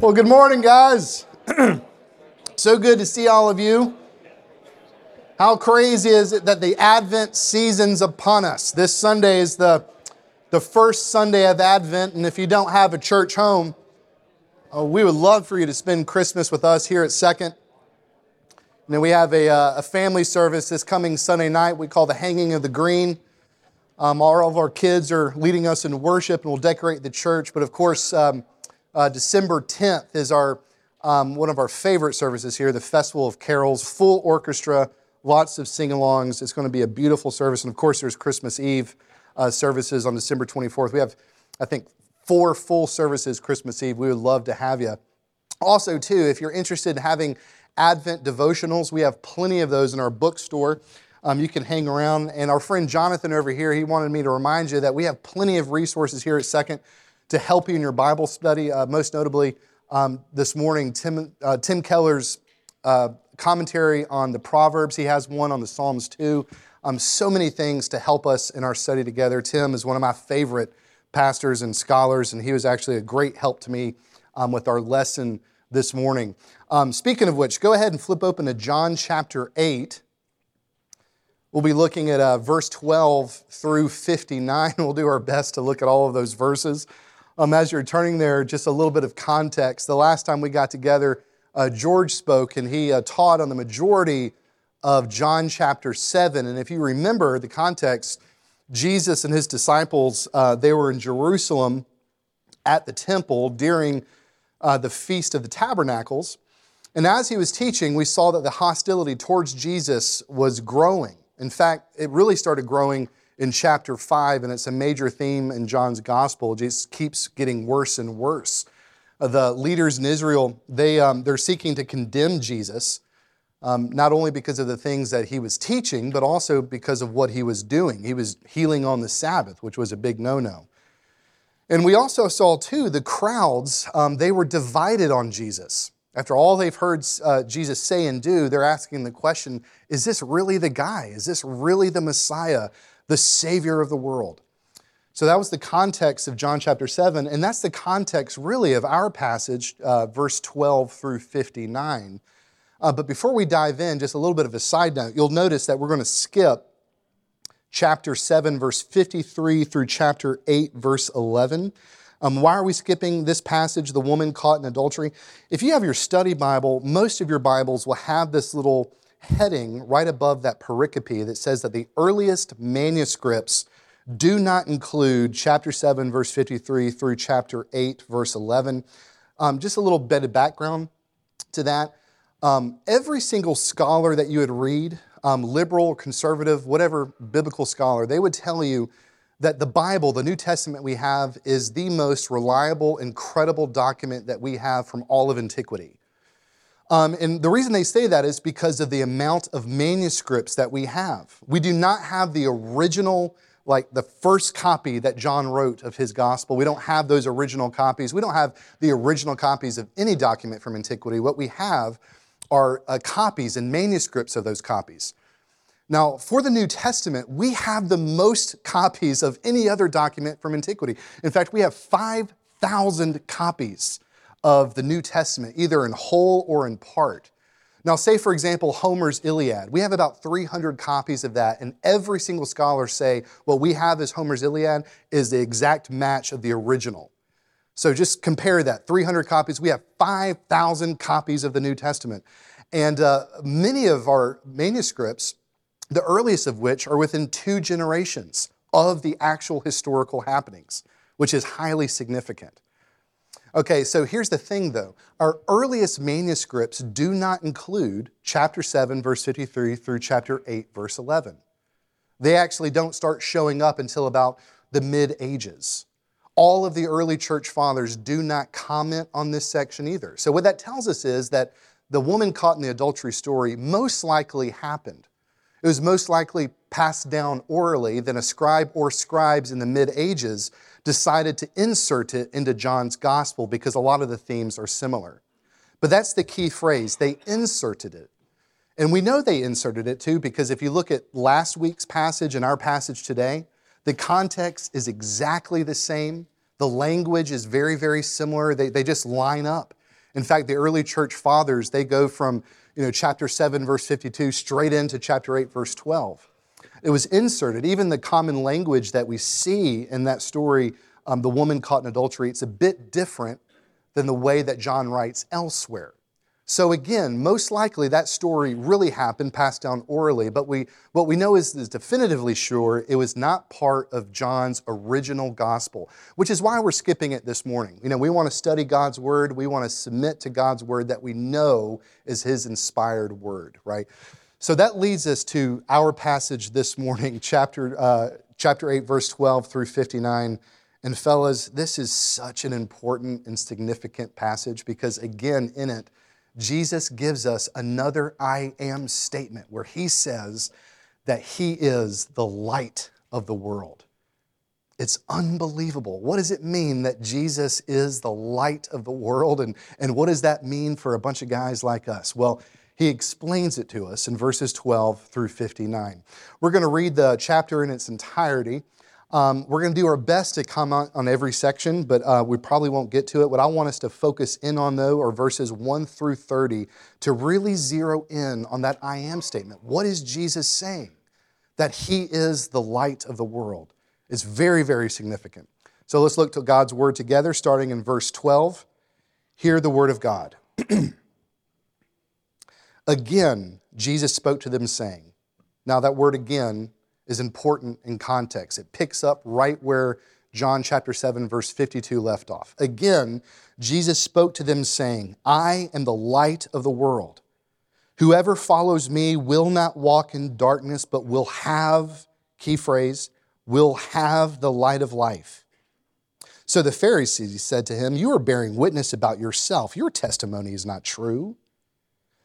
Well, good morning, guys. so good to see all of you. How crazy is it that the Advent season's upon us? This Sunday is the, the first Sunday of Advent, and if you don't have a church home, uh, we would love for you to spend Christmas with us here at Second. And then we have a, uh, a family service this coming Sunday night we call the Hanging of the Green. Um, all of our kids are leading us in worship and will decorate the church. But of course, um, uh, December 10th is our um, one of our favorite services here, the Festival of Carols, full orchestra, lots of sing-alongs. It's going to be a beautiful service, and of course, there's Christmas Eve uh, services on December 24th. We have, I think, four full services Christmas Eve. We would love to have you. Also, too, if you're interested in having Advent devotionals, we have plenty of those in our bookstore. Um, you can hang around. And our friend Jonathan over here, he wanted me to remind you that we have plenty of resources here at Second to help you in your Bible study. Uh, most notably, um, this morning, Tim, uh, Tim Keller's uh, commentary on the Proverbs. He has one on the Psalms too. Um, so many things to help us in our study together. Tim is one of my favorite pastors and scholars, and he was actually a great help to me um, with our lesson this morning. Um, speaking of which, go ahead and flip open to John chapter 8. We'll be looking at uh, verse 12 through 59. We'll do our best to look at all of those verses. Um, as you're turning there, just a little bit of context. The last time we got together, uh, George spoke and he uh, taught on the majority of John chapter 7. And if you remember the context, Jesus and his disciples, uh, they were in Jerusalem at the temple during uh, the Feast of the Tabernacles. And as he was teaching, we saw that the hostility towards Jesus was growing. In fact, it really started growing in chapter 5, and it's a major theme in John's gospel. It just keeps getting worse and worse. Uh, the leaders in Israel, they, um, they're seeking to condemn Jesus, um, not only because of the things that he was teaching, but also because of what he was doing. He was healing on the Sabbath, which was a big no no. And we also saw, too, the crowds, um, they were divided on Jesus. After all they've heard uh, Jesus say and do, they're asking the question is this really the guy? Is this really the Messiah? The Savior of the world. So that was the context of John chapter 7, and that's the context really of our passage, uh, verse 12 through 59. Uh, but before we dive in, just a little bit of a side note. You'll notice that we're going to skip chapter 7, verse 53 through chapter 8, verse 11. Um, why are we skipping this passage, the woman caught in adultery? If you have your study Bible, most of your Bibles will have this little heading right above that pericope that says that the earliest manuscripts do not include chapter 7, verse 53 through chapter 8, verse 11. Um, just a little bit of background to that. Um, every single scholar that you would read, um, liberal, conservative, whatever biblical scholar, they would tell you that the Bible, the New Testament we have, is the most reliable, incredible document that we have from all of antiquity. Um, and the reason they say that is because of the amount of manuscripts that we have. We do not have the original, like the first copy that John wrote of his gospel. We don't have those original copies. We don't have the original copies of any document from antiquity. What we have are uh, copies and manuscripts of those copies. Now, for the New Testament, we have the most copies of any other document from antiquity. In fact, we have 5,000 copies of the New Testament, either in whole or in part. Now, say for example, Homer's Iliad. We have about 300 copies of that, and every single scholar say what we have as Homer's Iliad is the exact match of the original. So just compare that 300 copies. We have 5,000 copies of the New Testament. And uh, many of our manuscripts, the earliest of which are within two generations of the actual historical happenings, which is highly significant. Okay, so here's the thing though. Our earliest manuscripts do not include chapter 7, verse 53 through chapter 8, verse 11. They actually don't start showing up until about the mid ages. All of the early church fathers do not comment on this section either. So, what that tells us is that the woman caught in the adultery story most likely happened. It was most likely passed down orally, then a scribe or scribes in the mid ages decided to insert it into John's gospel because a lot of the themes are similar. But that's the key phrase. They inserted it. And we know they inserted it too because if you look at last week's passage and our passage today, the context is exactly the same. The language is very, very similar. They, they just line up. In fact, the early church fathers, they go from you know, chapter 7, verse 52, straight into chapter 8, verse 12. It was inserted. Even the common language that we see in that story, um, the woman caught in adultery, it's a bit different than the way that John writes elsewhere. So again, most likely that story really happened, passed down orally, but we, what we know is, is definitively sure it was not part of John's original gospel, which is why we're skipping it this morning. You know, we want to study God's word, we want to submit to God's word that we know is his inspired word, right? So that leads us to our passage this morning, chapter, uh, chapter 8, verse 12 through 59. And fellas, this is such an important and significant passage because, again, in it, Jesus gives us another I am statement where he says that he is the light of the world. It's unbelievable. What does it mean that Jesus is the light of the world? And, and what does that mean for a bunch of guys like us? Well, he explains it to us in verses 12 through 59. We're going to read the chapter in its entirety. Um, we're going to do our best to comment on every section, but uh, we probably won't get to it. What I want us to focus in on, though, are verses 1 through 30 to really zero in on that I am statement. What is Jesus saying? That he is the light of the world. It's very, very significant. So let's look to God's word together, starting in verse 12. Hear the word of God. again, Jesus spoke to them, saying, Now, that word again is important in context. It picks up right where John chapter 7, verse 52 left off. Again, Jesus spoke to them, saying, I am the light of the world. Whoever follows me will not walk in darkness, but will have, key phrase, will have the light of life. So the Pharisees said to him, You are bearing witness about yourself. Your testimony is not true.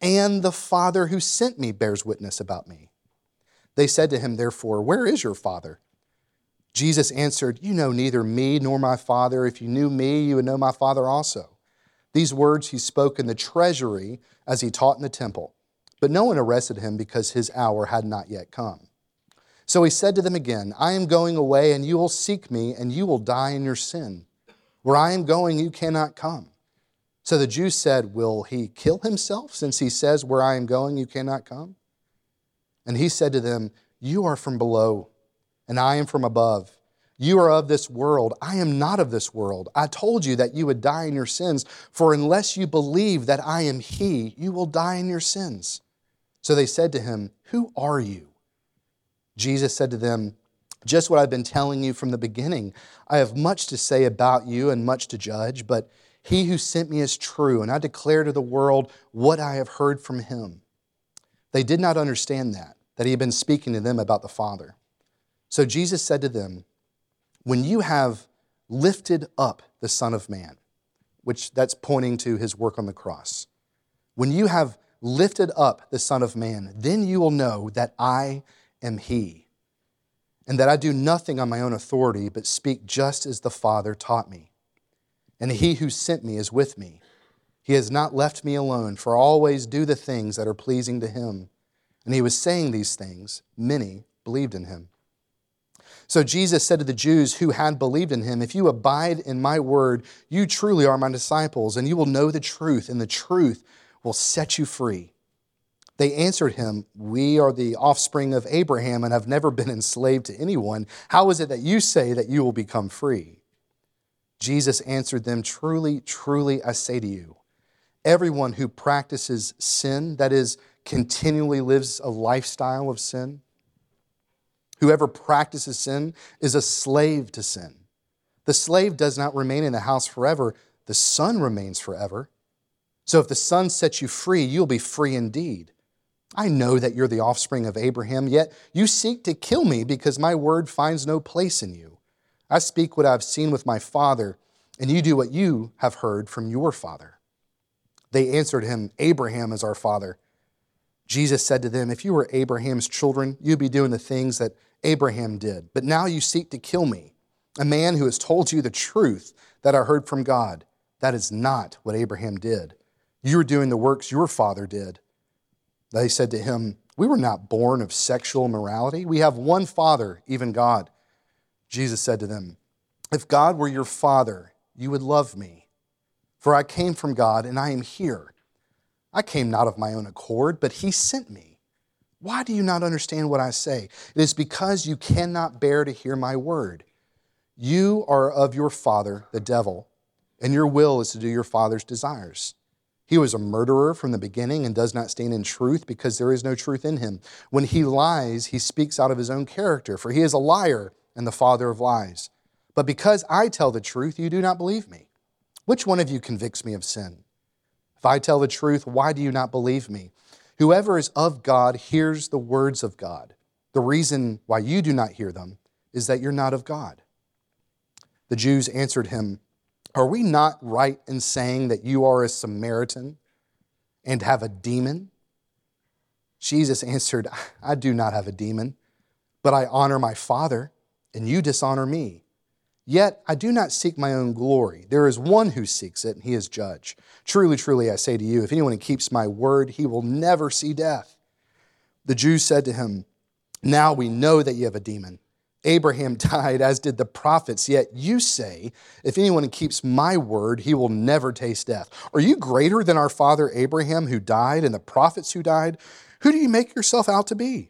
and the Father who sent me bears witness about me. They said to him, therefore, Where is your Father? Jesus answered, You know neither me nor my Father. If you knew me, you would know my Father also. These words he spoke in the treasury as he taught in the temple. But no one arrested him because his hour had not yet come. So he said to them again, I am going away, and you will seek me, and you will die in your sin. Where I am going, you cannot come. So the Jews said, Will he kill himself, since he says, Where I am going, you cannot come? And he said to them, You are from below, and I am from above. You are of this world. I am not of this world. I told you that you would die in your sins, for unless you believe that I am He, you will die in your sins. So they said to him, Who are you? Jesus said to them, Just what I've been telling you from the beginning. I have much to say about you and much to judge, but He who sent me is true, and I declare to the world what I have heard from Him. They did not understand that, that he had been speaking to them about the Father. So Jesus said to them, When you have lifted up the Son of Man, which that's pointing to his work on the cross, when you have lifted up the Son of Man, then you will know that I am he, and that I do nothing on my own authority, but speak just as the Father taught me. And he who sent me is with me. He has not left me alone, for I always do the things that are pleasing to him. And he was saying these things. Many believed in him. So Jesus said to the Jews who had believed in him, If you abide in my word, you truly are my disciples, and you will know the truth, and the truth will set you free. They answered him, We are the offspring of Abraham and have never been enslaved to anyone. How is it that you say that you will become free? Jesus answered them, Truly, truly, I say to you, everyone who practices sin, that is, continually lives a lifestyle of sin, whoever practices sin is a slave to sin. The slave does not remain in the house forever, the son remains forever. So if the son sets you free, you'll be free indeed. I know that you're the offspring of Abraham, yet you seek to kill me because my word finds no place in you. I speak what I've seen with my father and you do what you have heard from your father. They answered him, Abraham is our father. Jesus said to them, If you were Abraham's children, you'd be doing the things that Abraham did. But now you seek to kill me, a man who has told you the truth that I heard from God. That is not what Abraham did. You are doing the works your father did. They said to him, We were not born of sexual morality. We have one father, even God. Jesus said to them, If God were your father, you would love me. For I came from God and I am here. I came not of my own accord, but he sent me. Why do you not understand what I say? It is because you cannot bear to hear my word. You are of your father, the devil, and your will is to do your father's desires. He was a murderer from the beginning and does not stand in truth because there is no truth in him. When he lies, he speaks out of his own character, for he is a liar and the father of lies. But because I tell the truth, you do not believe me. Which one of you convicts me of sin? If I tell the truth, why do you not believe me? Whoever is of God hears the words of God. The reason why you do not hear them is that you're not of God. The Jews answered him, are we not right in saying that you are a Samaritan and have a demon? Jesus answered, I do not have a demon, but I honor my Father, and you dishonor me. Yet I do not seek my own glory. There is one who seeks it, and he is judge. Truly, truly, I say to you, if anyone keeps my word, he will never see death. The Jews said to him, Now we know that you have a demon. Abraham died, as did the prophets, yet you say, If anyone keeps my word, he will never taste death. Are you greater than our father Abraham, who died, and the prophets who died? Who do you make yourself out to be?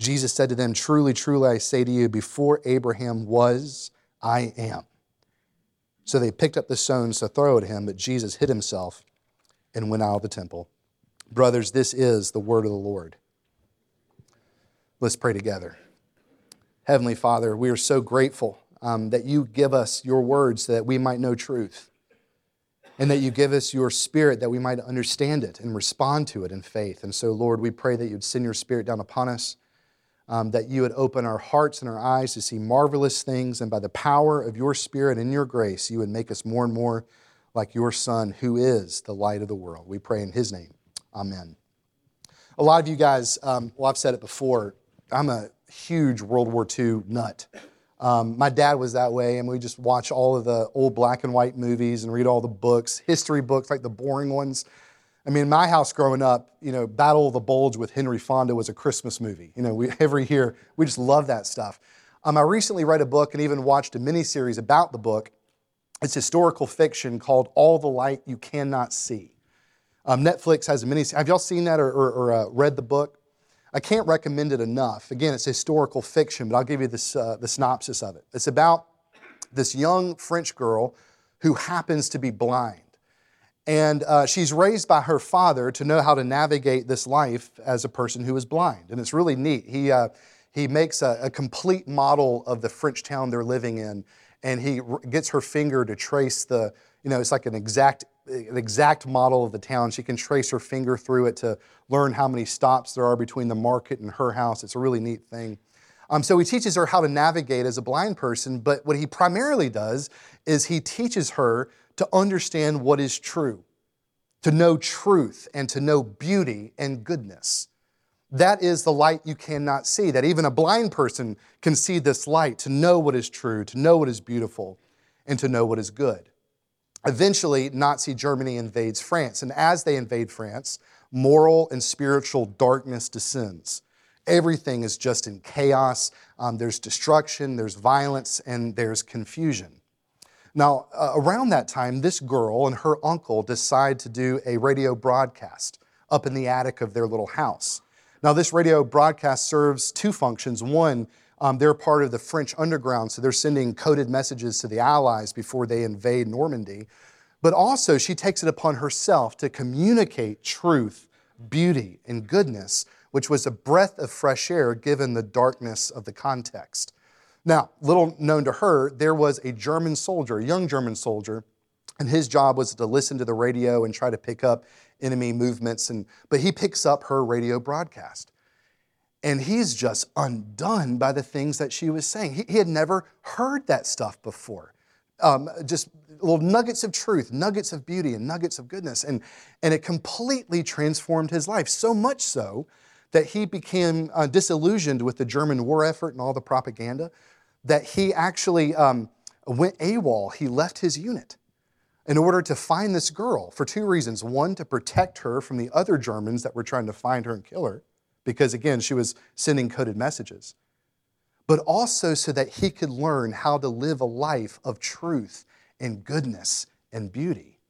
Jesus said to them, Truly, truly, I say to you, before Abraham was, I am. So they picked up the stones to throw at him, but Jesus hid himself and went out of the temple. Brothers, this is the word of the Lord. Let's pray together. Heavenly Father, we are so grateful um, that you give us your words so that we might know truth, and that you give us your spirit that we might understand it and respond to it in faith. And so, Lord, we pray that you'd send your spirit down upon us, um, that you would open our hearts and our eyes to see marvelous things, and by the power of your spirit and your grace, you would make us more and more like your Son, who is the light of the world. We pray in his name. Amen. A lot of you guys, um, well, I've said it before, I'm a huge World War II nut. Um, my dad was that way, and we just watch all of the old black and white movies and read all the books, history books, like the boring ones. I mean, in my house growing up, you know, Battle of the Bulge with Henry Fonda was a Christmas movie. You know, we, every year we just love that stuff. Um, I recently read a book and even watched a miniseries about the book. It's historical fiction called All the Light You Cannot See. Um, Netflix has a mini. Have y'all seen that or, or, or uh, read the book? I can't recommend it enough. Again, it's historical fiction, but I'll give you this, uh, the synopsis of it. It's about this young French girl who happens to be blind. And uh, she's raised by her father to know how to navigate this life as a person who is blind. And it's really neat. He, uh, he makes a, a, complete model of the French town they're living in, and he r- gets her finger to trace the, you know, it's like an exact an exact model of the town. She can trace her finger through it to learn how many stops there are between the market and her house. It's a really neat thing. Um, so he teaches her how to navigate as a blind person, but what he primarily does is he teaches her to understand what is true, to know truth, and to know beauty and goodness. That is the light you cannot see, that even a blind person can see this light, to know what is true, to know what is beautiful, and to know what is good. Eventually, Nazi Germany invades France, and as they invade France, moral and spiritual darkness descends. Everything is just in chaos. Um, there's destruction, there's violence, and there's confusion. Now, uh, around that time, this girl and her uncle decide to do a radio broadcast up in the attic of their little house. Now, this radio broadcast serves two functions. One, Um, they're part of the French underground, so they're sending coded messages to the Allies before they invade Normandy. But also, she takes it upon herself to communicate truth, beauty, and goodness, which was a breath of fresh air given the darkness of the context. Now, little known to her, there was a German soldier, a young German soldier, and his job was to listen to the radio and try to pick up enemy movements. And, but he picks up her radio broadcast. And he's just undone by the things that she was saying. He, he had never heard that stuff before. Um, just little nuggets of truth, nuggets of beauty, and nuggets of goodness. And, and it completely transformed his life, so much so that he became uh, disillusioned with the German war effort and all the propaganda that he actually um, went AWOL. He left his unit in order to find this girl for two reasons. One, to protect her from the other Germans that were trying to find her and kill her, because again, she was sending coded messages. But also so that he could learn how to live a life of truth and goodness and beauty.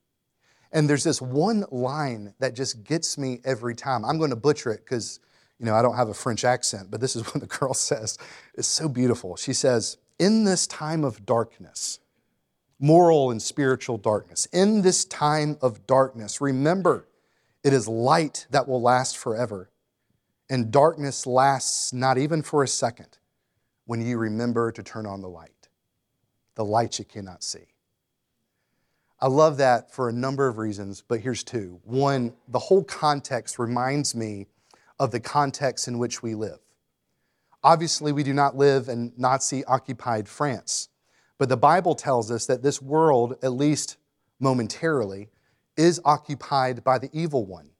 And there's this one line that just gets me every time. I'm going to butcher it because, you know, I don't have a French accent, but this is what the girl says. It's so beautiful. She says, In this time of darkness, moral and spiritual darkness. In this time of darkness, remember it is light that will last forever, and darkness lasts not even for a second when you remember to turn on the light, the light you cannot see. I love that for a number of reasons, but here's two. One, the whole context reminds me of the context in which we live. Obviously, we do not live in Nazi occupied France. But the Bible tells us that this world, at least momentarily, is occupied by the evil one.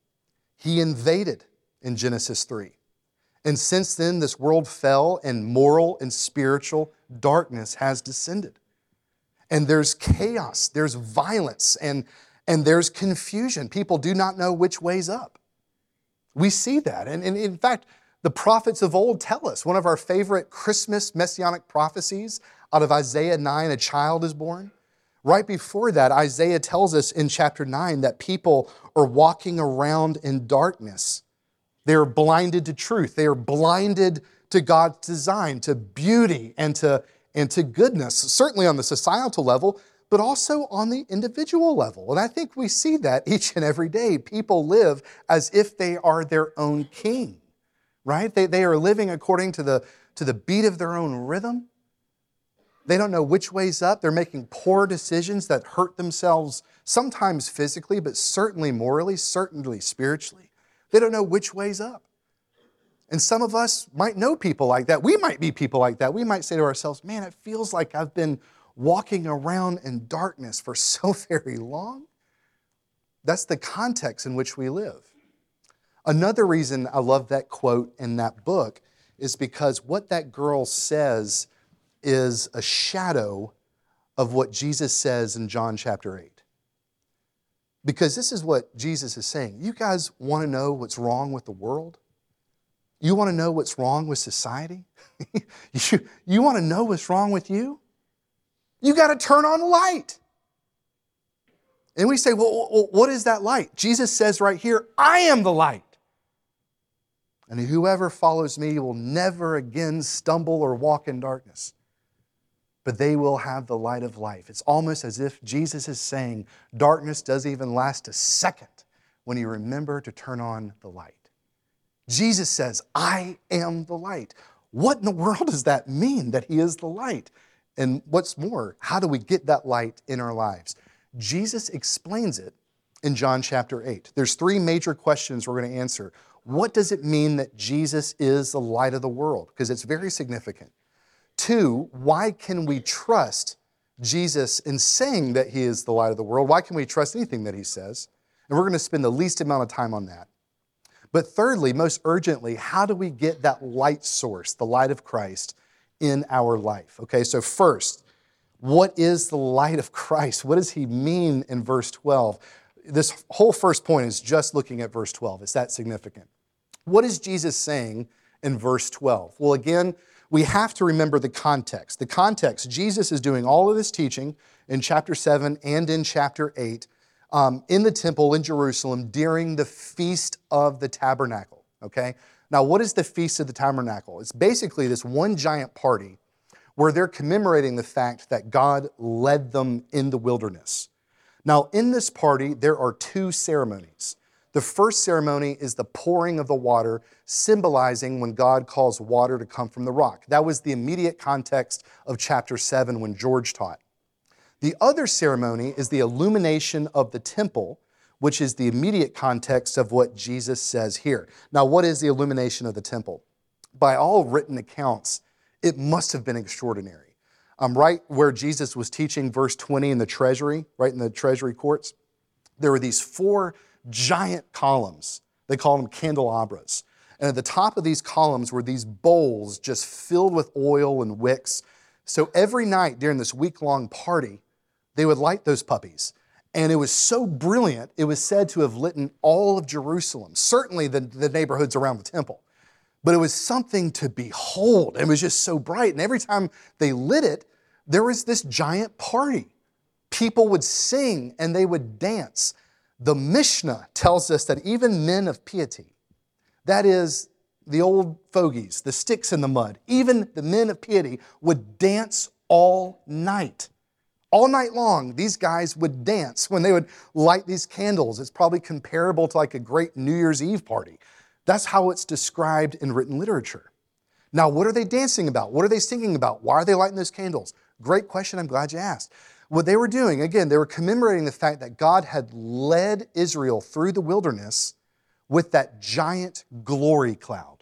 He invaded in Genesis 3. And since then, this world fell, and moral and spiritual darkness has descended. And there's chaos, there's violence, and, and there's confusion. People do not know which way's up. We see that. And, and in fact, the prophets of old tell us one of our favorite Christmas messianic prophecies out of Isaiah 9, a child is born. Right before that, Isaiah tells us in chapter 9 that people are walking around in darkness. They are blinded to truth. They are blinded to God's design, to beauty, and to, and to goodness, certainly on the societal level, but also on the individual level. And I think we see that each and every day. People live as if they are their own king, right? They, they are living according to the, to the beat of their own rhythm. They don't know which way's up. They're making poor decisions that hurt themselves, sometimes physically, but certainly morally, certainly spiritually. They don't know which way's up. And some of us might know people like that. We might be people like that. We might say to ourselves, man, it feels like I've been walking around in darkness for so very long. That's the context in which we live. Another reason I love that quote in that book is because what that girl says is a shadow of what Jesus says in John chapter 8. Because this is what Jesus is saying. You guys want to know what's wrong with the world? You want to know what's wrong with society? you, you want to know what's wrong with you? You got to turn on the light. And we say, well, what is that light? Jesus says right here, I am the light. And whoever follows me will never again stumble or walk in darkness but they will have the light of life. It's almost as if Jesus is saying, darkness doesn't even last a second when you remember to turn on the light. Jesus says, I am the light. What in the world does that mean that He is the light? And what's more, how do we get that light in our lives? Jesus explains it in John chapter 8. There's three major questions we're going to answer. What does it mean that Jesus is the light of the world? Because it's very significant. Two, why can we trust Jesus in saying that he is the light of the world? Why can we trust anything that he says? And we're going to spend the least amount of time on that. But thirdly, most urgently, how do we get that light source, the light of Christ, in our life? Okay, so first, what is the light of Christ? What does he mean in verse 12? This whole first point is just looking at verse 12. Is that significant? What is Jesus saying in verse 12? Well, again, we have to remember the context. The context, Jesus is doing all of this teaching in chapter 7 and in chapter 8 um, in the temple in Jerusalem during the Feast of the Tabernacle. Okay? Now, what is the Feast of the Tabernacle? It's basically this one giant party where they're commemorating the fact that God led them in the wilderness. Now, in this party, there are two ceremonies. The first ceremony is the pouring of the water, symbolizing when God calls water to come from the rock. That was the immediate context of chapter 7 when George taught. The other ceremony is the illumination of the temple, which is the immediate context of what Jesus says here. Now, what is the illumination of the temple? By all written accounts, it must have been extraordinary. Um, right where Jesus was teaching, verse 20 in the treasury, right in the treasury courts, there were these four giant columns. They called them candelabras. And at the top of these columns were these bowls just filled with oil and wicks. So every night during this week long party, they would light those puppies. And it was so brilliant, it was said to have lit all of Jerusalem, certainly the, the neighborhoods around the temple but it was something to behold. It was just so bright. And every time they lit it, there was this giant party. People would sing and they would dance. The Mishnah tells us that even men of piety, that is, the old fogies, the sticks in the mud, even the men of piety would dance all night. All night long, these guys would dance when they would light these candles. It's probably comparable to like a great New Year's Eve party. That's how it's described in written literature. Now, what are they dancing about? What are they singing about? Why are they lighting those candles? Great question. I'm glad you asked. What they were doing, again, they were commemorating the fact that God had led Israel through the wilderness with that giant glory cloud.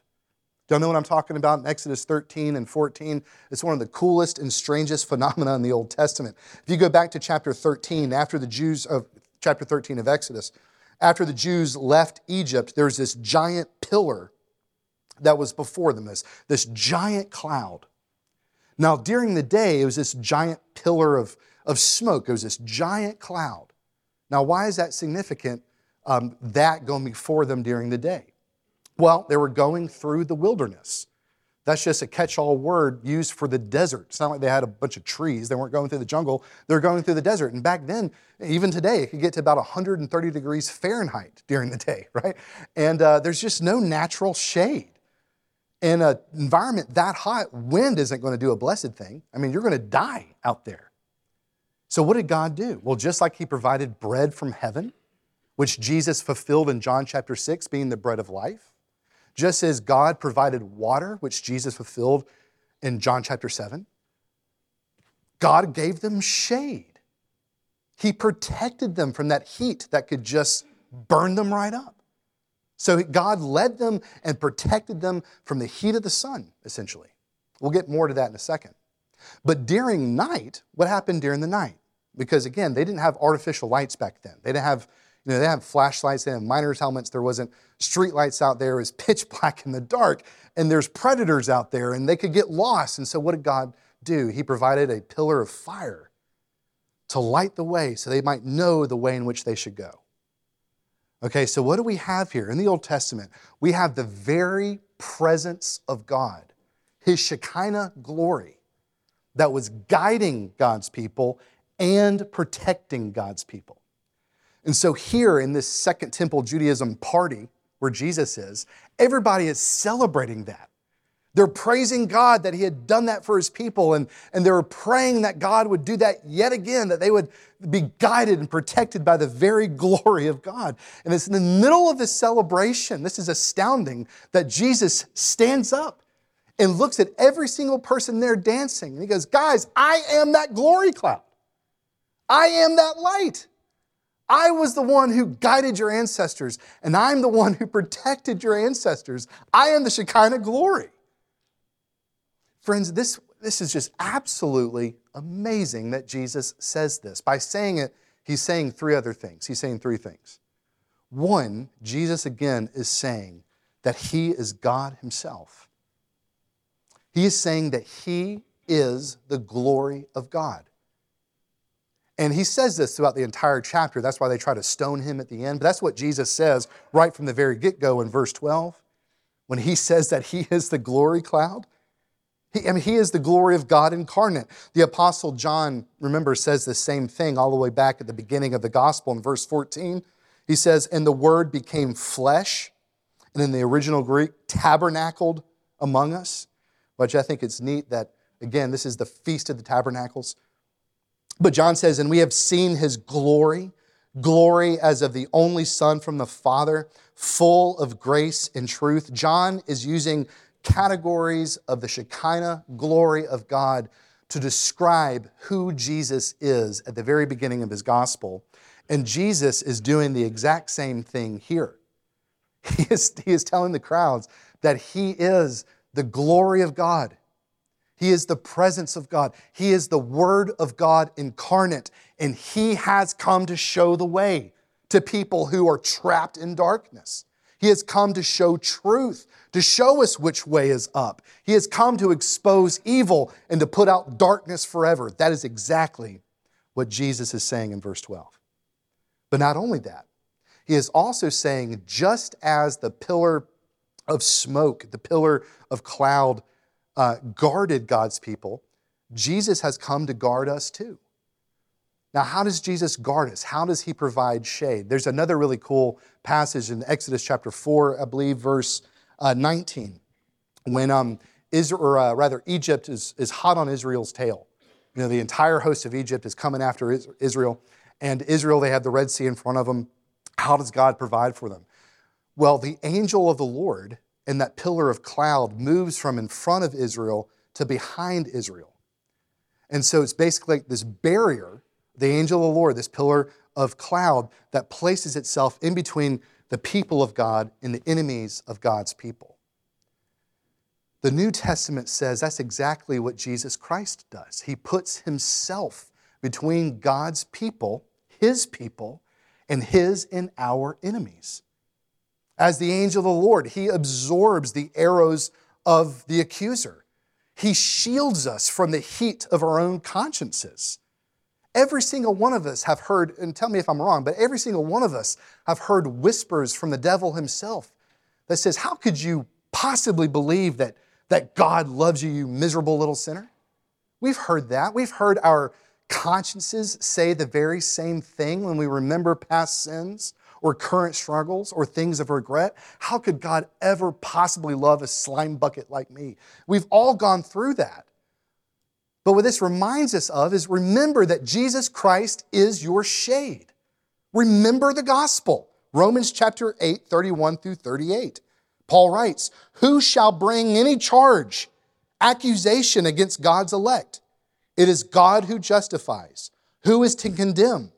Don't know what I'm talking about in Exodus 13 and 14. It's one of the coolest and strangest phenomena in the Old Testament. If you go back to chapter 13, after the Jews of chapter 13 of Exodus, after the Jews left Egypt, there's this giant pillar that was before them, this, this giant cloud. Now, during the day, it was this giant pillar of, of smoke, it was this giant cloud. Now, why is that significant, um, that going before them during the day? Well, they were going through the wilderness. That's just a catch all word used for the desert. It's not like they had a bunch of trees. They weren't going through the jungle. They were going through the desert. And back then, even today, it could get to about 130 degrees Fahrenheit during the day, right? And uh, there's just no natural shade. In an environment that hot, wind isn't going to do a blessed thing. I mean, you're going to die out there. So, what did God do? Well, just like He provided bread from heaven, which Jesus fulfilled in John chapter 6, being the bread of life, just as God provided water, which Jesus fulfilled in John chapter 7, God gave them shade. He protected them from that heat that could just burn them right up. So God led them and protected them from the heat of the sun, essentially. We'll get more to that in a second. But during night, what happened during the night? Because again, they didn't have artificial lights back then. They didn't have you know, they have flashlights, they have miners' helmets. There wasn't street lights out there. It was pitch black in the dark. And there's predators out there, and they could get lost. And so, what did God do? He provided a pillar of fire to light the way so they might know the way in which they should go. Okay, so what do we have here? In the Old Testament, we have the very presence of God, His Shekinah glory that was guiding God's people and protecting God's people. And so, here in this Second Temple Judaism party where Jesus is, everybody is celebrating that. They're praising God that He had done that for His people, and, and they're praying that God would do that yet again, that they would be guided and protected by the very glory of God. And it's in the middle of this celebration, this is astounding, that Jesus stands up and looks at every single person there dancing. And He goes, Guys, I am that glory cloud, I am that light. I was the one who guided your ancestors, and I'm the one who protected your ancestors. I am the Shekinah glory. Friends, this, this is just absolutely amazing that Jesus says this. By saying it, he's saying three other things. He's saying three things. One, Jesus again is saying that he is God himself. He is saying that he is the glory of God. And he says this throughout the entire chapter. That's why they try to stone him at the end. But that's what Jesus says right from the very get go in verse 12 when he says that he is the glory cloud. He, I mean, he is the glory of God incarnate. The Apostle John, remember, says the same thing all the way back at the beginning of the gospel in verse 14. He says, And the Word became flesh And in the original Greek, tabernacled among us, which I think it's neat that, again, this is the Feast of the Tabernacles. But John says, And we have seen his glory, glory as of the only Son from the Father, full of grace and truth. John is using categories of the Shekinah glory of God to describe who Jesus is at the very beginning of his gospel. And Jesus is doing the exact same thing here. He is, he is telling the crowds that he is the glory of God. He is the presence of God. He is the Word of God incarnate, and He has come to show the way to people who are trapped in darkness. He has come to show truth, to show us which way is up. He has come to expose evil and to put out darkness forever. That is exactly what Jesus is saying in verse 12. But not only that, he is also saying, just as the pillar of smoke, the pillar of cloud uh, guarded God's people, Jesus has come to guard us too. Now, how does Jesus guard us? How does he provide shade? There's another really cool passage in Exodus chapter 4, I believe, verse uh, 19, when um, Israel, or uh, rather Egypt is, is hot on Israel's tail. You know, the entire host of Egypt is coming after Israel, and Israel, they have the Red Sea in front of them. How does God provide for them? Well, the angel of the Lord in that pillar of cloud moves from in front of Israel to behind Israel. And so it's basically like this barrier, the angel of the Lord, this pillar of cloud that places itself in between the people of God and the enemies of God's people. The New Testament says that's exactly what Jesus Christ does. He puts himself between God's people, his people, and his and our enemies. As the angel of the Lord, he absorbs the arrows of the accuser. He shields us from the heat of our own consciences. Every single one of us have heard, and tell me if I'm wrong, but every single one of us have heard whispers from the devil himself that says, How could you possibly believe that, that God loves you, you miserable little sinner? We've heard that. We've heard our consciences say the very same thing when we remember past sins or current struggles or things of regret. How could God ever possibly love a slime bucket like me? We've all gone through that. But what this reminds us of is remember that Jesus Christ is your shade. Remember the gospel. Romans chapter 8, 31 through 38. Paul writes, Who shall bring any charge, accusation against God's elect? It is God who justifies. Who is to condemn?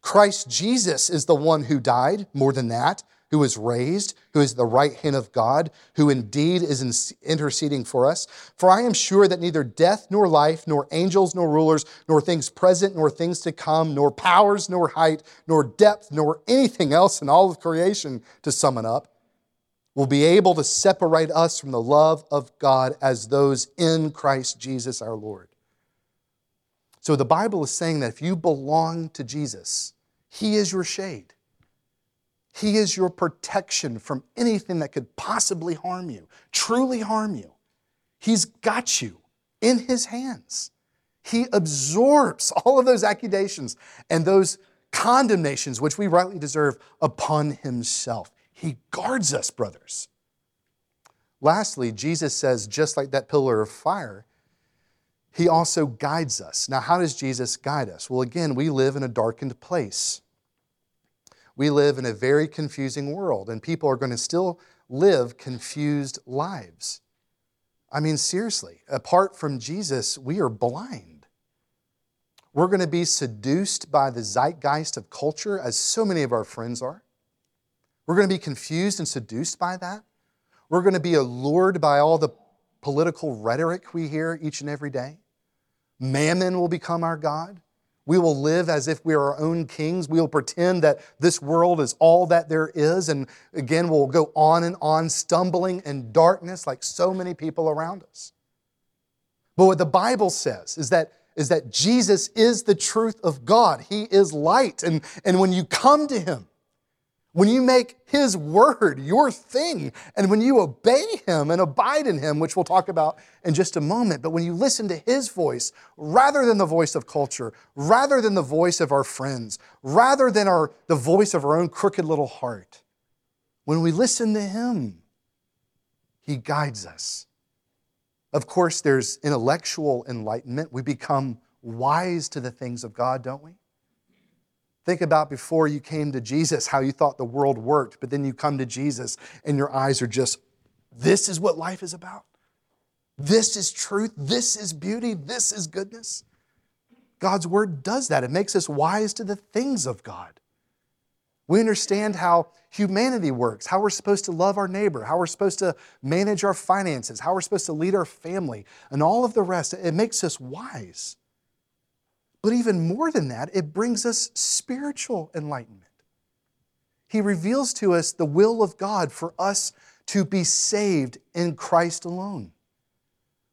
Christ Jesus is the one who died, more than that, who is raised, who is the right hand of God, who indeed is interceding for us. For I am sure that neither death nor life, nor angels nor rulers, nor things present nor things to come, nor powers nor height, nor depth, nor anything else in all of creation, to sum it up, will be able to separate us from the love of God as those in Christ Jesus our Lord. So the Bible is saying that if you belong to Jesus, He is your shade. He is your protection from anything that could possibly harm you, truly harm you. He's got you in His hands. He absorbs all of those accusations and those condemnations which we rightly deserve upon Himself. He guards us, brothers. Lastly, Jesus says, just like that pillar of fire, He also guides us. Now, how does Jesus guide us? Well, again, we live in a darkened place. We live in a very confusing world, and people are going to still live confused lives. I mean, seriously, apart from Jesus, we are blind. We're going to be seduced by the zeitgeist of culture, as so many of our friends are. We're going to be confused and seduced by that. We're going to be allured by all the political rhetoric we hear each and every day. Mammon will become our God. We will live as if we are our own kings. We will pretend that this world is all that there is. And again, we'll go on and on, stumbling in darkness like so many people around us. But what the Bible says is that, is that Jesus is the truth of God. He is light. And, and when you come to Him, when you make His word your thing, and when you obey Him and abide in Him, which we'll talk about in just a moment, but when you listen to His voice rather than the voice of culture, rather than the voice of our friends, rather than our, the voice of our own crooked little heart, When we listen to Him, He guides us. Of course, there's intellectual enlightenment. We become wise to the things of God, don't we? Think about before you came to Jesus how you thought the world worked, but then you come to Jesus and your eyes are just, this is what life is about. This is truth. This is beauty. This is goodness. God's word does that. It makes us wise to the things of God. We understand how humanity works, how we're supposed to love our neighbor, how we're supposed to manage our finances, how we're supposed to lead our family, and all of the rest. It makes us wise. But even more than that, it brings us spiritual enlightenment. He reveals to us the will of God for us to be saved in Christ alone.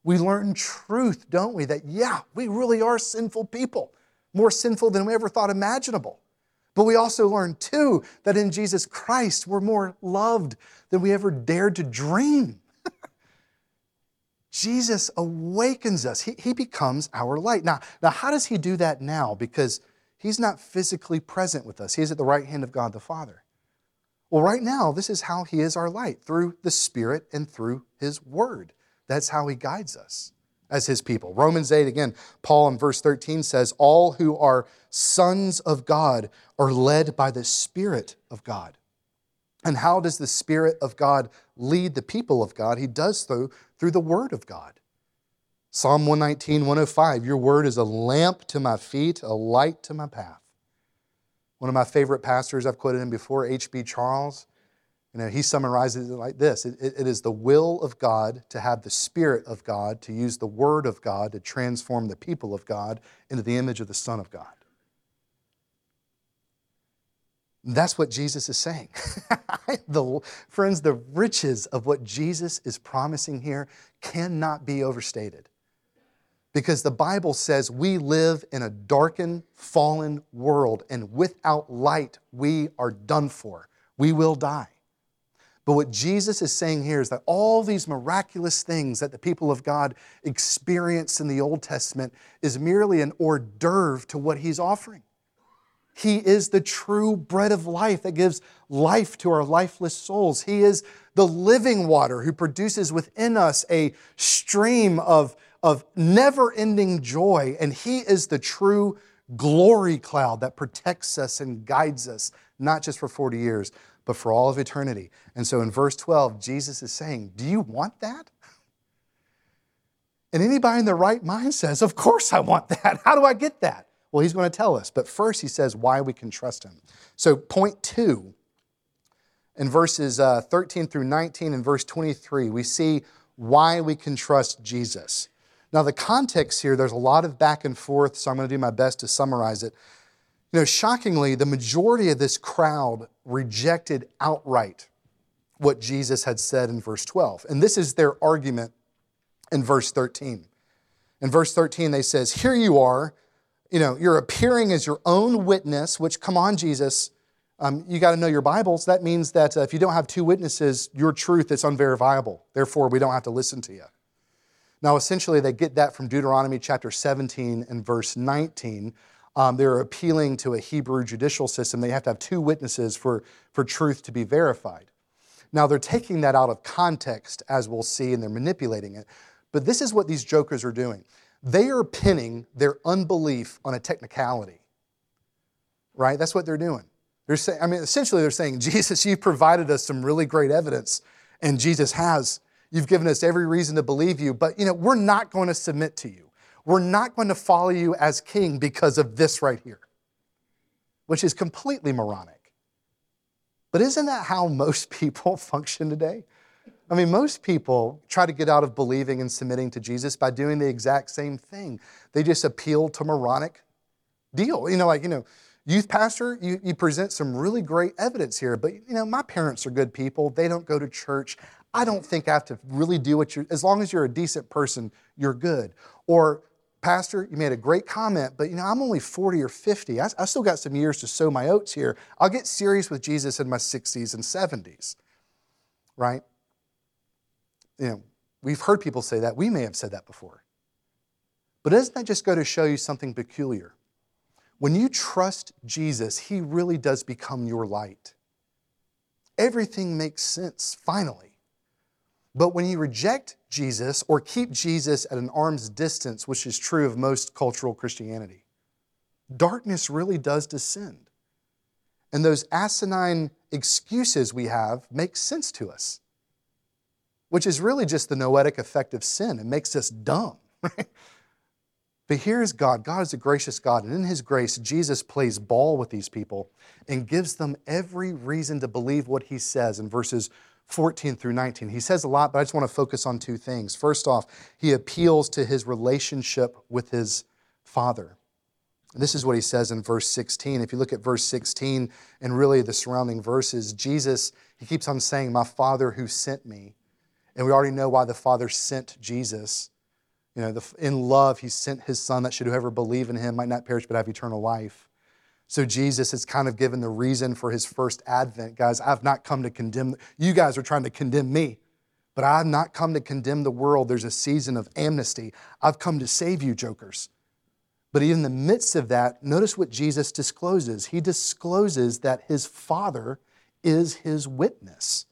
We learn truth, don't we? That, yeah, we really are sinful people, more sinful than we ever thought imaginable. But we also learn, too, that in Jesus Christ, we're more loved than we ever dared to dream. Jesus awakens us. He, he becomes our light. Now, now, how does he do that now? Because he's not physically present with us. He's at the right hand of God the Father. Well, right now, this is how he is our light through the Spirit and through his word. That's how he guides us as his people. Romans 8, again, Paul in verse 13 says, All who are sons of God are led by the Spirit of God. And how does the Spirit of God lead the people of God? He does so through the Word of God. Psalm 119, 105 Your Word is a lamp to my feet, a light to my path. One of my favorite pastors, I've quoted him before, H.B. Charles, you know, he summarizes it like this it, it is the will of God to have the Spirit of God, to use the Word of God to transform the people of God into the image of the Son of God. That's what Jesus is saying. the, friends, the riches of what Jesus is promising here cannot be overstated. Because the Bible says we live in a darkened, fallen world, and without light, we are done for. We will die. But what Jesus is saying here is that all these miraculous things that the people of God experienced in the Old Testament is merely an hors d'oeuvre to what he's offering. He is the true bread of life that gives life to our lifeless souls. He is the living water who produces within us a stream of, of never ending joy. And He is the true glory cloud that protects us and guides us, not just for 40 years, but for all of eternity. And so in verse 12, Jesus is saying, Do you want that? And anybody in their right mind says, Of course I want that. How do I get that? Well, he's going to tell us. But first, he says why we can trust him. So, point two, in verses uh, 13 through 19 and verse 23, we see why we can trust Jesus. Now, the context here, there's a lot of back and forth, so I'm going to do my best to summarize it. You know, shockingly, the majority of this crowd rejected outright what Jesus had said in verse 12. And this is their argument in verse 13. In verse 13, they says, Here you are you know, you're appearing as your own witness, which, come on, Jesus, um, you got to know your Bibles. That means that uh, if you don't have two witnesses, your truth is unverifiable. Therefore, we don't have to listen to you. Now, essentially, they get that from Deuteronomy chapter 17 and verse 19. Um, they're appealing to a Hebrew judicial system. They have to have two witnesses for, for truth to be verified. Now, they're taking that out of context, as we'll see, and they're manipulating it. But this is what these jokers are doing. They are pinning their unbelief on a technicality, right? That's what they're doing. They're saying, I mean, essentially, they're saying, Jesus, you've provided us some really great evidence, and Jesus has. You've given us every reason to believe you, but you know, we're not going to submit to you. We're not going to follow you as king because of this right here, which is completely moronic. But isn't that how most people function today? I mean, most people try to get out of believing and submitting to Jesus by doing the exact same thing. They just appeal to moronic deal. You know, like, you know, youth pastor, you, you present some really great evidence here, but, you know, my parents are good people. They don't go to church. I don't think I have to really do what you're, as long as you're a decent person, you're good. Or, Pastor, you made a great comment, but you know, I'm only 40 or 50. I, I still got some years to sow my oats here. I'll get serious with Jesus in my 60s and 70s, right? You know, we've heard people say that. We may have said that before. But doesn't that just go to show you something peculiar? When you trust Jesus, He really does become your light. everything makes sense finally. But when you reject Jesus or keep Jesus at an arm's distance, which is true of most cultural Christianity, darkness really does descend. And those asinine excuses we have make sense to us, which is really just the noetic effect of sin. It makes us dumb. Right? But here's God. God is a gracious God. And in His grace, Jesus plays ball with these people and gives them every reason to believe what He says in verses 14 through 19. He says a lot, but I just want to focus on two things. First off, He appeals to His relationship with His Father. This is what He says in verse 16. If you look at verse 16 and really the surrounding verses, Jesus, He keeps on saying, My Father who sent me. And we already know why the Father sent Jesus you know, the, in love, he sent his son that should whoever believe in him might not perish but have eternal life. So Jesus has kind of given the reason for his first advent. Guys, I've not come to condemn, you guys are trying to condemn me, but I've not come to condemn the world. There's a season of amnesty. I've come to save you, jokers. But in the midst of that, notice what Jesus discloses. He discloses that his Father is his witness.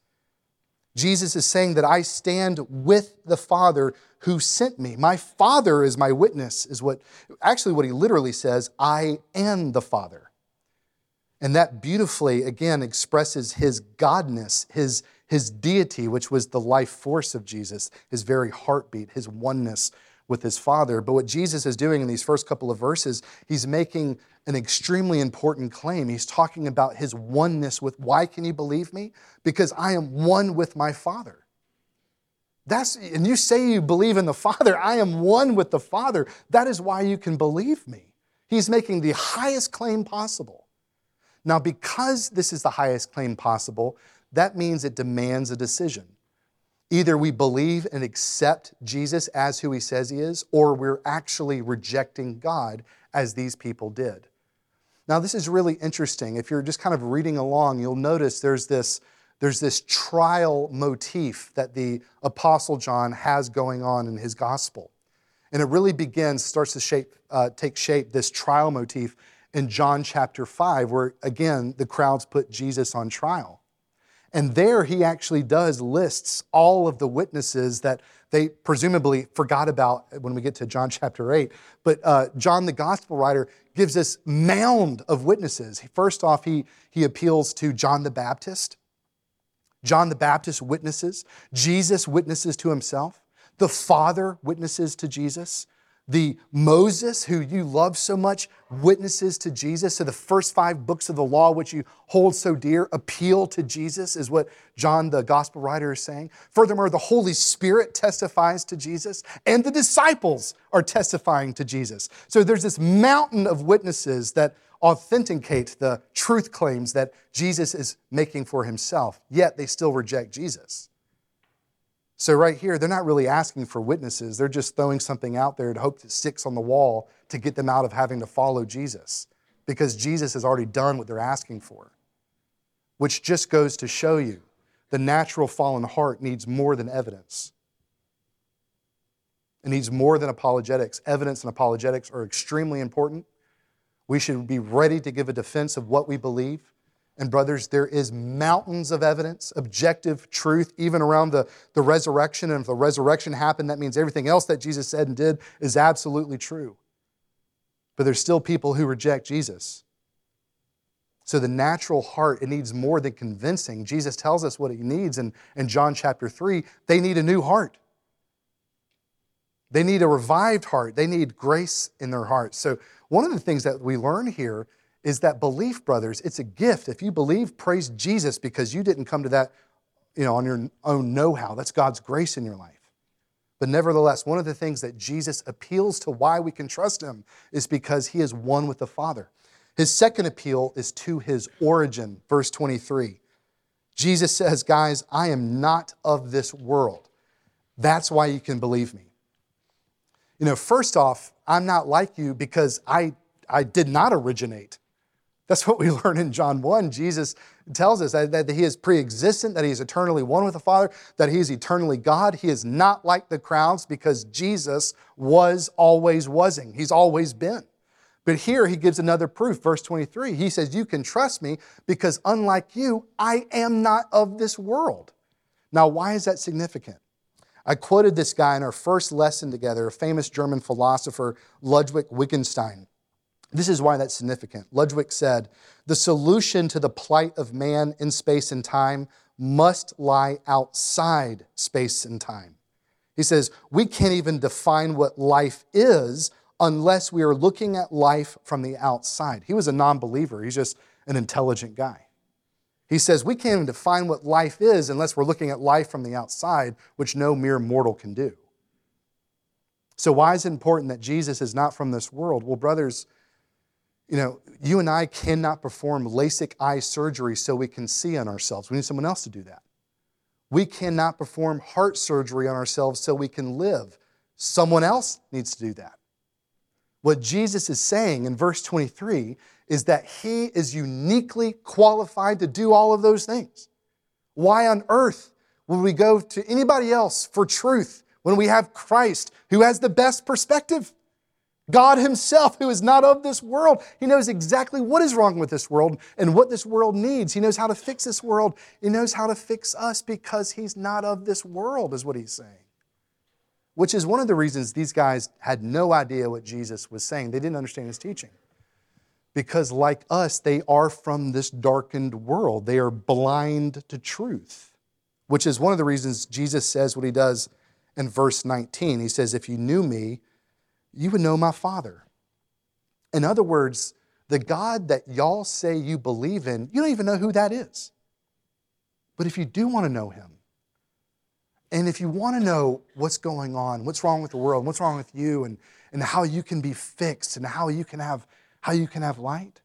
Jesus is saying that I stand with the Father who sent me. My Father is my witness, is what actually what he literally says I am the Father. And that beautifully, again, expresses his godness, his, his deity, which was the life force of Jesus, his very heartbeat, his oneness with his Father. But what Jesus is doing in these first couple of verses, he's making an extremely important claim. He's talking about his oneness with why can you believe me? Because I am one with my Father. That's, and you say you believe in the Father. I am one with the Father. That is why you can believe me. He's making the highest claim possible. Now, because this is the highest claim possible, that means it demands a decision. Either we believe and accept Jesus as who he says he is, or we're actually rejecting God as these people did. Now, this is really interesting. If you're just kind of reading along, you'll notice there's this there's this trial motif that the Apostle John has going on in his gospel. And it really begins, starts to shape, uh, take shape, this trial motif in John chapter 5, where again, the crowds put Jesus on trial. And there he actually does lists all of the witnesses that they presumably forgot about when we get to John chapter 8. But uh, John, the gospel writer, gives this mound of witnesses. First off, he, he appeals to John the Baptist. John the Baptist witnesses, Jesus witnesses to himself, the Father witnesses to Jesus, the Moses, who you love so much, witnesses to Jesus. So the first five books of the law, which you hold so dear, appeal to Jesus, is what John, the gospel writer, is saying. Furthermore, the Holy Spirit testifies to Jesus, and the disciples are testifying to Jesus. So there's this mountain of witnesses that authenticate the truth claims that Jesus is making for himself, yet they still reject Jesus. So, right here, they're not really asking for witnesses. They're just throwing something out there to hope it sticks on the wall to get them out of having to follow Jesus because Jesus has already done what they're asking for, which just goes to show you the natural fallen heart needs more than evidence. It needs more than apologetics. Evidence and apologetics are extremely important, we should be ready to give a defense of what we believe. And, brothers, there is mountains of evidence, objective truth, even around the, the resurrection. And if the resurrection happened, that means everything else that Jesus said and did is absolutely true. But there's still people who reject Jesus. So the natural heart, it needs more than convincing. Jesus tells us what it needs in, in John chapter 3. They need a new heart. They need a revived heart. They need grace in their heart. So one of the things that we learn here is that belief, brothers, it's a gift. If you believe, praise Jesus because you didn't come to that you know, on your own know how. That's God's grace in your life. But nevertheless, one of the things that Jesus appeals to why we can trust him is because he is one with the Father. His second appeal is to his origin, verse 23. Jesus says, Guys, I am not of this world. That's why you can believe me. You know, first off, I'm not like you because I, I did not originate. That's what we learn in John 1. Jesus tells us that, that he is pre existent, that he is eternally one with the Father, that he is eternally God. He is not like the crowds because Jesus was always wasing. He's always been. But here he gives another proof, verse 23. He says, You can trust me because unlike you, I am not of this world. Now, why is that significant? I quoted this guy in our first lesson together, a famous German philosopher, Ludwig Wittgenstein. This is why that's significant. Ludwig said, The solution to the plight of man in space and time must lie outside space and time. He says, We can't even define what life is unless we are looking at life from the outside. He was a non believer, he's just an intelligent guy. He says, We can't even define what life is unless we're looking at life from the outside, which no mere mortal can do. So, why is it important that Jesus is not from this world? Well, brothers, you know, you and I cannot perform LASIK eye surgery so we can see on ourselves. We need someone else to do that. We cannot perform heart surgery on ourselves so we can live. Someone else needs to do that. What Jesus is saying in verse 23 is that he is uniquely qualified to do all of those things. Why on earth would we go to anybody else for truth when we have Christ who has the best perspective? God Himself, who is not of this world, He knows exactly what is wrong with this world and what this world needs. He knows how to fix this world. He knows how to fix us because He's not of this world, is what He's saying which is one of the reasons these guys had no idea what Jesus was saying. They didn't understand his teaching. Because, like us, they are from this darkened world. They are blind to truth, which is one of the reasons Jesus says what he does in verse 19. He says, If you knew me, you would know my Father. In other words, the God that y'all say you believe in, you don't even know who that is. But if you do want to know him, and if you want to know what's going on, what's wrong with the world, what's wrong with you, and, and how you can be fixed and how you can have, how you can have light,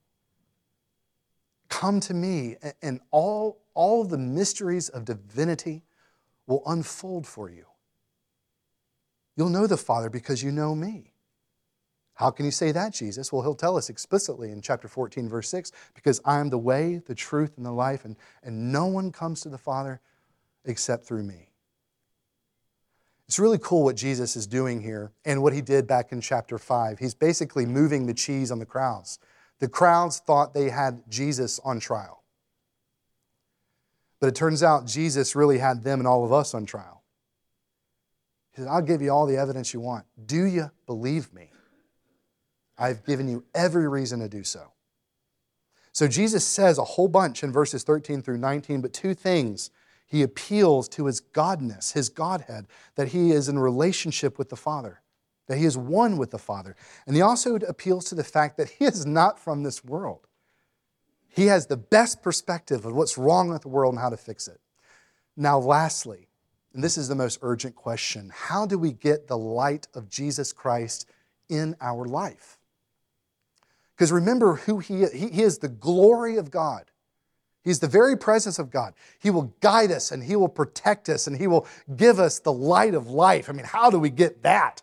come to me, and all, all the mysteries of divinity will unfold for you. You'll know the Father because you know me. How can you say that, Jesus? Well, he'll tell us explicitly in chapter 14, verse 6 because I am the way, the truth, and the life, and, and no one comes to the Father except through me. It's really cool what Jesus is doing here and what he did back in chapter 5. He's basically moving the cheese on the crowds. The crowds thought they had Jesus on trial. But it turns out Jesus really had them and all of us on trial. He said, I'll give you all the evidence you want. Do you believe me? I've given you every reason to do so. So Jesus says a whole bunch in verses 13 through 19, but two things he appeals to his godness, his Godhead, that he is in relationship with the Father, that he is one with the Father. And he also appeals to the fact that he is not from this world. He has the best perspective of what's wrong with the world and how to fix it. Now, lastly, and this is the most urgent question how do we get the light of Jesus Christ in our life? Because remember who he is. He is the glory of God. He's the very presence of God. He will guide us and He will protect us and He will give us the light of life. I mean, how do we get that?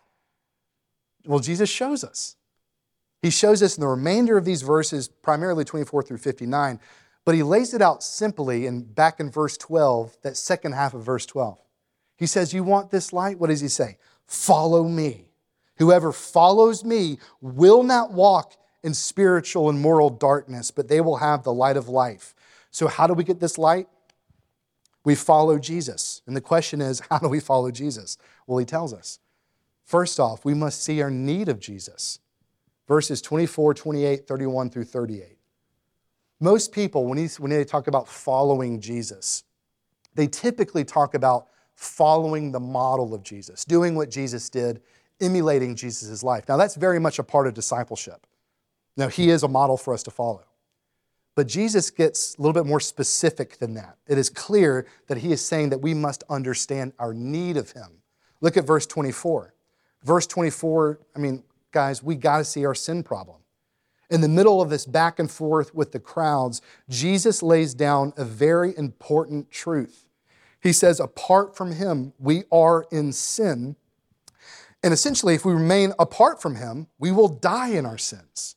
Well, Jesus shows us. He shows us in the remainder of these verses, primarily 24 through 59, but He lays it out simply in back in verse 12, that second half of verse 12. He says, You want this light? What does He say? Follow me. Whoever follows me will not walk in spiritual and moral darkness, but they will have the light of life. So, how do we get this light? We follow Jesus. And the question is, how do we follow Jesus? Well, he tells us. First off, we must see our need of Jesus. Verses 24, 28, 31 through 38. Most people, when, when they talk about following Jesus, they typically talk about following the model of Jesus, doing what Jesus did, emulating Jesus' life. Now, that's very much a part of discipleship. Now, he is a model for us to follow. But Jesus gets a little bit more specific than that. It is clear that he is saying that we must understand our need of him. Look at verse 24. Verse 24, I mean, guys, we got to see our sin problem. In the middle of this back and forth with the crowds, Jesus lays down a very important truth. He says, apart from him, we are in sin. And essentially, if we remain apart from him, we will die in our sins.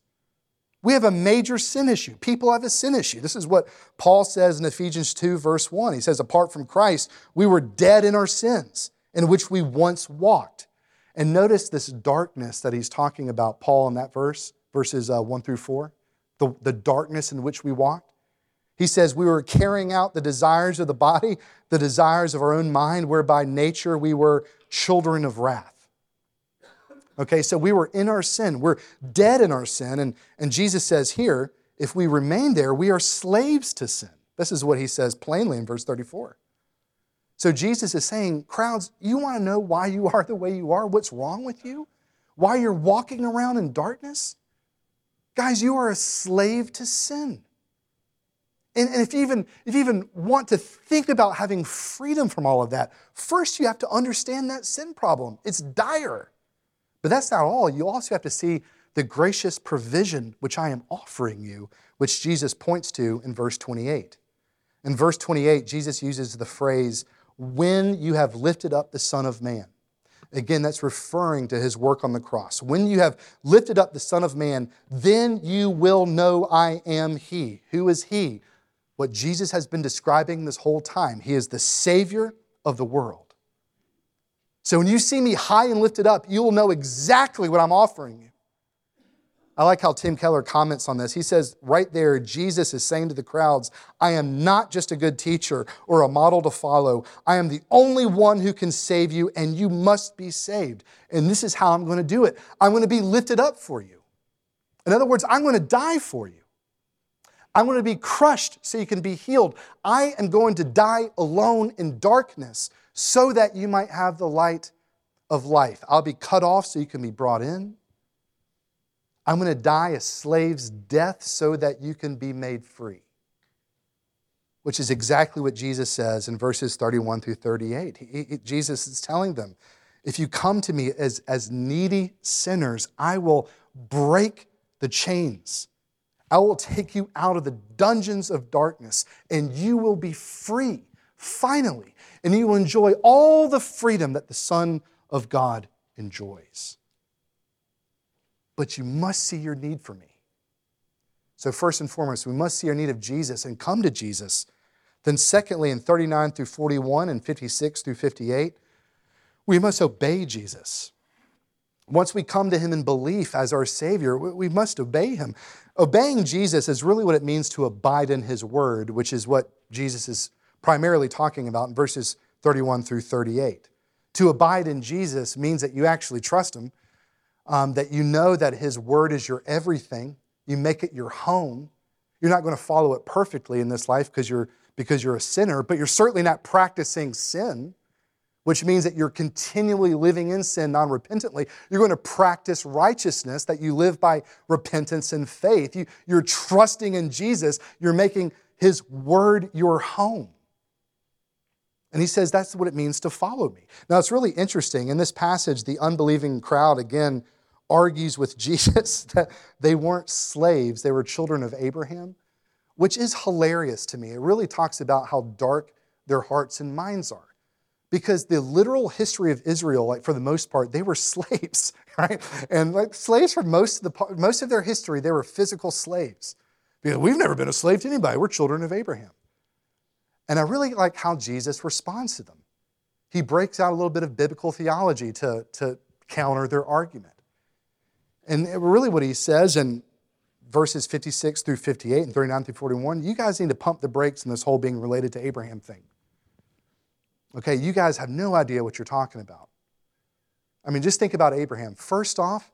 We have a major sin issue. People have a sin issue. This is what Paul says in Ephesians 2, verse 1. He says, Apart from Christ, we were dead in our sins, in which we once walked. And notice this darkness that he's talking about, Paul, in that verse, verses uh, 1 through 4, the, the darkness in which we walked. He says we were carrying out the desires of the body, the desires of our own mind, whereby nature we were children of wrath. Okay, so we were in our sin. We're dead in our sin. And, and Jesus says here, if we remain there, we are slaves to sin. This is what he says plainly in verse 34. So Jesus is saying, crowds, you want to know why you are the way you are? What's wrong with you? Why you're walking around in darkness? Guys, you are a slave to sin. And, and if, you even, if you even want to think about having freedom from all of that, first you have to understand that sin problem. It's dire. But that's not all. You also have to see the gracious provision which I am offering you, which Jesus points to in verse 28. In verse 28, Jesus uses the phrase, when you have lifted up the Son of Man. Again, that's referring to his work on the cross. When you have lifted up the Son of Man, then you will know I am He. Who is He? What Jesus has been describing this whole time. He is the Savior of the world. So when you see me high and lifted up, you will know exactly what I'm offering you. I like how Tim Keller comments on this. He says, right there, Jesus is saying to the crowds, I am not just a good teacher or a model to follow. I am the only one who can save you, and you must be saved. And this is how I'm going to do it I'm going to be lifted up for you. In other words, I'm going to die for you. I'm going to be crushed so you can be healed. I am going to die alone in darkness so that you might have the light of life. I'll be cut off so you can be brought in. I'm going to die a slave's death so that you can be made free. Which is exactly what Jesus says in verses 31 through 38. He, he, Jesus is telling them, if you come to me as, as needy sinners, I will break the chains. I will take you out of the dungeons of darkness, and you will be free, finally. And you will enjoy all the freedom that the Son of God enjoys but you must see your need for me. So, first and foremost, we must see our need of Jesus and come to Jesus. Then, secondly, in 39 through 41 and 56 through 58, we must obey Jesus. Once we come to him in belief as our Savior, we must obey him. Obeying Jesus is really what it means to abide in his word, which is what Jesus is primarily talking about in verses 31 through 38. To abide in Jesus means that you actually trust him um, that you know that His Word is your everything. You make it your home. You're not going to follow it perfectly in this life because you're, because you're a sinner, but you're certainly not practicing sin, which means that you're continually living in sin non repentantly. You're going to practice righteousness, that you live by repentance and faith. You, you're trusting in Jesus. You're making His Word your home. And he says that's what it means to follow me. Now, it's really interesting. In this passage, the unbelieving crowd again argues with Jesus that they weren't slaves, they were children of Abraham, which is hilarious to me. It really talks about how dark their hearts and minds are. Because the literal history of Israel, like for the most part, they were slaves, right? And like slaves for most of the most of their history, they were physical slaves. Because we've never been a slave to anybody. We're children of Abraham. And I really like how Jesus responds to them. He breaks out a little bit of biblical theology to, to counter their argument. And really, what he says in verses 56 through 58 and 39 through 41, you guys need to pump the brakes in this whole being related to Abraham thing. Okay, you guys have no idea what you're talking about. I mean, just think about Abraham. First off,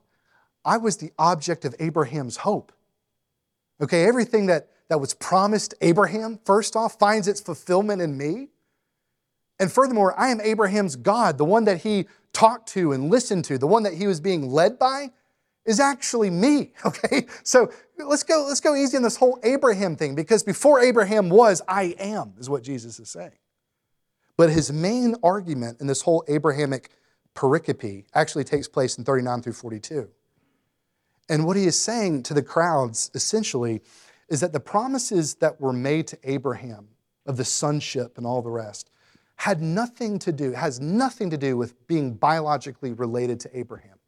I was the object of Abraham's hope. Okay, everything that that was promised Abraham, first off, finds its fulfillment in me. And furthermore, I am Abraham's God, the one that he talked to and listened to, the one that he was being led by is actually me, okay? So let's go, let's go easy on this whole Abraham thing because before Abraham was, I am, is what Jesus is saying. But his main argument in this whole Abrahamic pericope actually takes place in 39 through 42. And what he is saying to the crowds essentially is that the promises that were made to Abraham of the sonship and all the rest had nothing to do, has nothing to do with being biologically related to Abraham.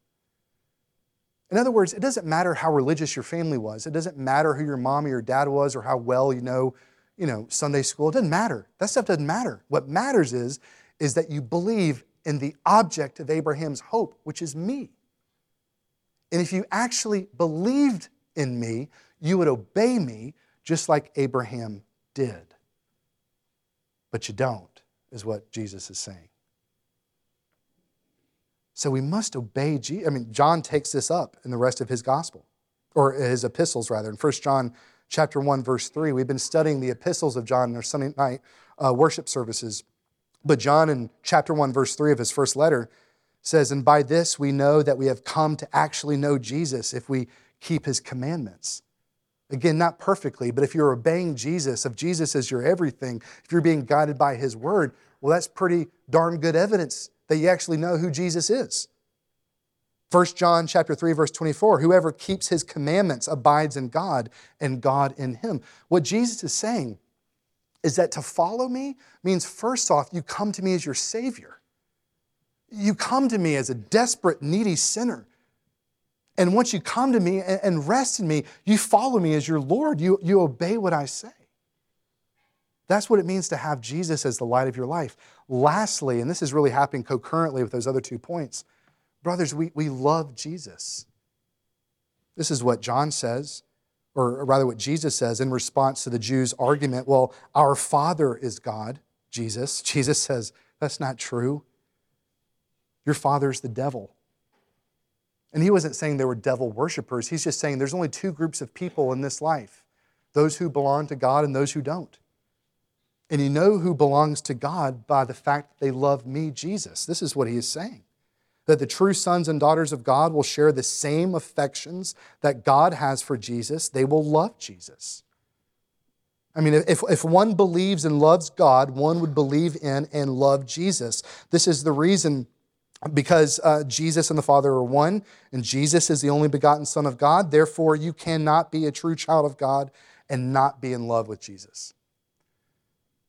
In other words, it doesn't matter how religious your family was. It doesn't matter who your mom or your dad was or how well you know, you know, Sunday school. It doesn't matter. That stuff doesn't matter. What matters is, is that you believe in the object of Abraham's hope, which is me. And if you actually believed in me, you would obey me just like Abraham did. But you don't, is what Jesus is saying. So we must obey Jesus. I mean, John takes this up in the rest of his gospel, or his epistles rather. In 1 John chapter 1, verse 3, we've been studying the epistles of John in our Sunday night uh, worship services. But John in chapter 1, verse 3 of his first letter says, And by this we know that we have come to actually know Jesus if we keep his commandments. Again, not perfectly, but if you're obeying Jesus, if Jesus is your everything, if you're being guided by his word, well, that's pretty darn good evidence that you actually know who Jesus is. 1 John chapter 3 verse 24 whoever keeps his commandments abides in God and God in him. What Jesus is saying is that to follow me means first off you come to me as your savior. You come to me as a desperate needy sinner and once you come to me and rest in me, you follow me as your Lord. You, you obey what I say. That's what it means to have Jesus as the light of your life. Lastly, and this is really happening concurrently with those other two points, brothers, we, we love Jesus. This is what John says, or rather what Jesus says in response to the Jews' argument well, our Father is God, Jesus. Jesus says, that's not true. Your father's the devil. And he wasn't saying they were devil worshippers. He's just saying there's only two groups of people in this life those who belong to God and those who don't. And you know who belongs to God by the fact that they love me, Jesus. This is what he is saying. That the true sons and daughters of God will share the same affections that God has for Jesus. They will love Jesus. I mean, if, if one believes and loves God, one would believe in and love Jesus. This is the reason because uh, Jesus and the Father are one, and Jesus is the only begotten Son of God. Therefore, you cannot be a true child of God and not be in love with Jesus.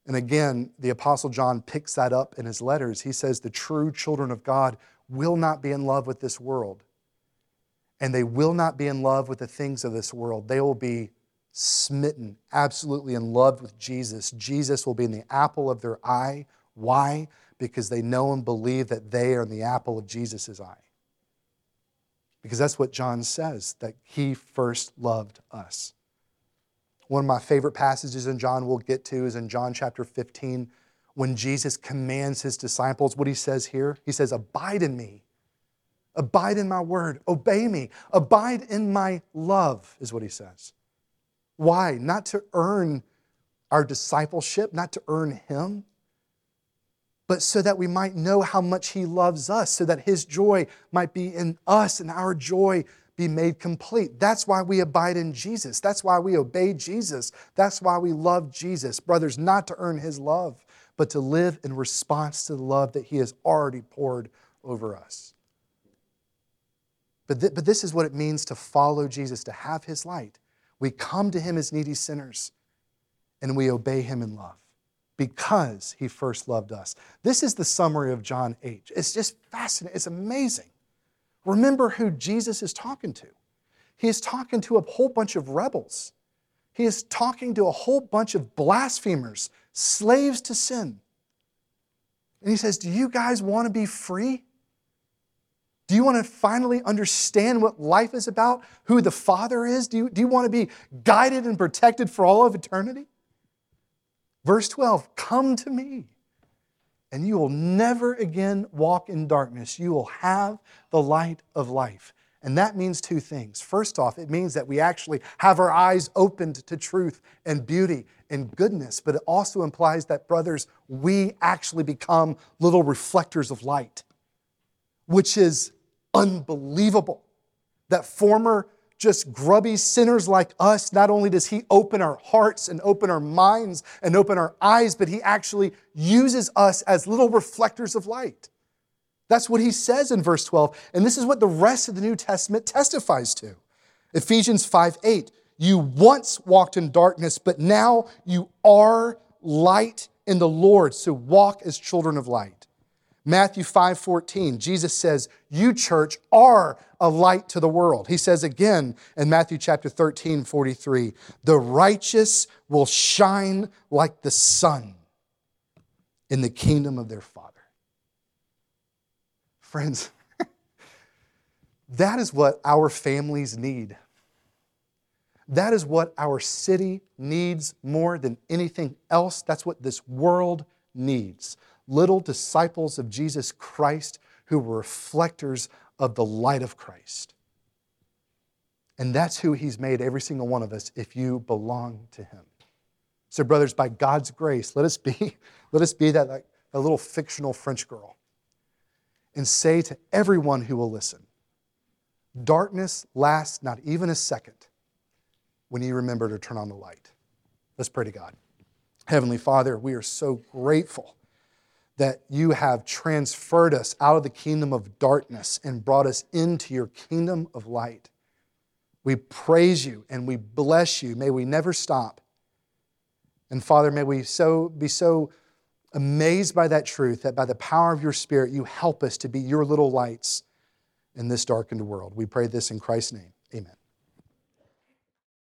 And again, the Apostle John picks that up in his letters. He says, The true children of God will not be in love with this world, and they will not be in love with the things of this world. They will be smitten, absolutely in love with Jesus. Jesus will be in the apple of their eye. Why? Because they know and believe that they are in the apple of Jesus' eye. Because that's what John says, that he first loved us. One of my favorite passages in John we'll get to is in John chapter 15, when Jesus commands his disciples what he says here. He says, Abide in me, abide in my word, obey me, abide in my love, is what he says. Why? Not to earn our discipleship, not to earn him, but so that we might know how much He loves us, so that His joy might be in us and our joy be made complete. That's why we abide in Jesus. That's why we obey Jesus. That's why we love Jesus. Brothers, not to earn His love, but to live in response to the love that He has already poured over us. But, th- but this is what it means to follow Jesus, to have His light. We come to Him as needy sinners, and we obey Him in love because he first loved us. This is the summary of John 8. It's just fascinating. It's amazing. Remember who Jesus is talking to. He is talking to a whole bunch of rebels. He is talking to a whole bunch of blasphemers, slaves to sin. And he says, Do you guys want to be free? Do you want to finally understand what life is about, who the Father is? Do you, do you want to be guided and protected for all of eternity? Verse 12 Come to me, and you will never again walk in darkness. You will have the light of life. And that means two things. First off, it means that we actually have our eyes opened to truth and beauty and goodness, but it also implies that, brothers, we actually become little reflectors of light, which is unbelievable. That former just grubby sinners like us, not only does He open our hearts and open our minds and open our eyes, but He actually uses us as little reflectors of light. That's what He says in verse 12. And this is what the rest of the New Testament testifies to. Ephesians 5 8. You once walked in darkness, but now you are light in the Lord. So walk as children of light. Matthew 5 14, Jesus says, You, church, are a light to the world. He says again in Matthew chapter 13 43, The righteous will shine like the sun in the kingdom of their Father. Friends, That is what our families need. That is what our city needs more than anything else. That's what this world needs. Little disciples of Jesus Christ who were reflectors of the light of Christ. And that's who He's made every single one of us if you belong to Him. So, brothers, by God's grace, let us be, let us be that, like, a little fictional French girl and say to everyone who will listen, darkness lasts not even a second when you remember to turn on the light. Let's pray to God. Heavenly Father, we are so grateful that you have transferred us out of the kingdom of darkness and brought us into your kingdom of light. We praise you and we bless you. May we never stop. And Father, may we so be so amazed by that truth that by the power of your Spirit, you help us to be your little lights in this darkened world. We pray this in Christ's name. Amen.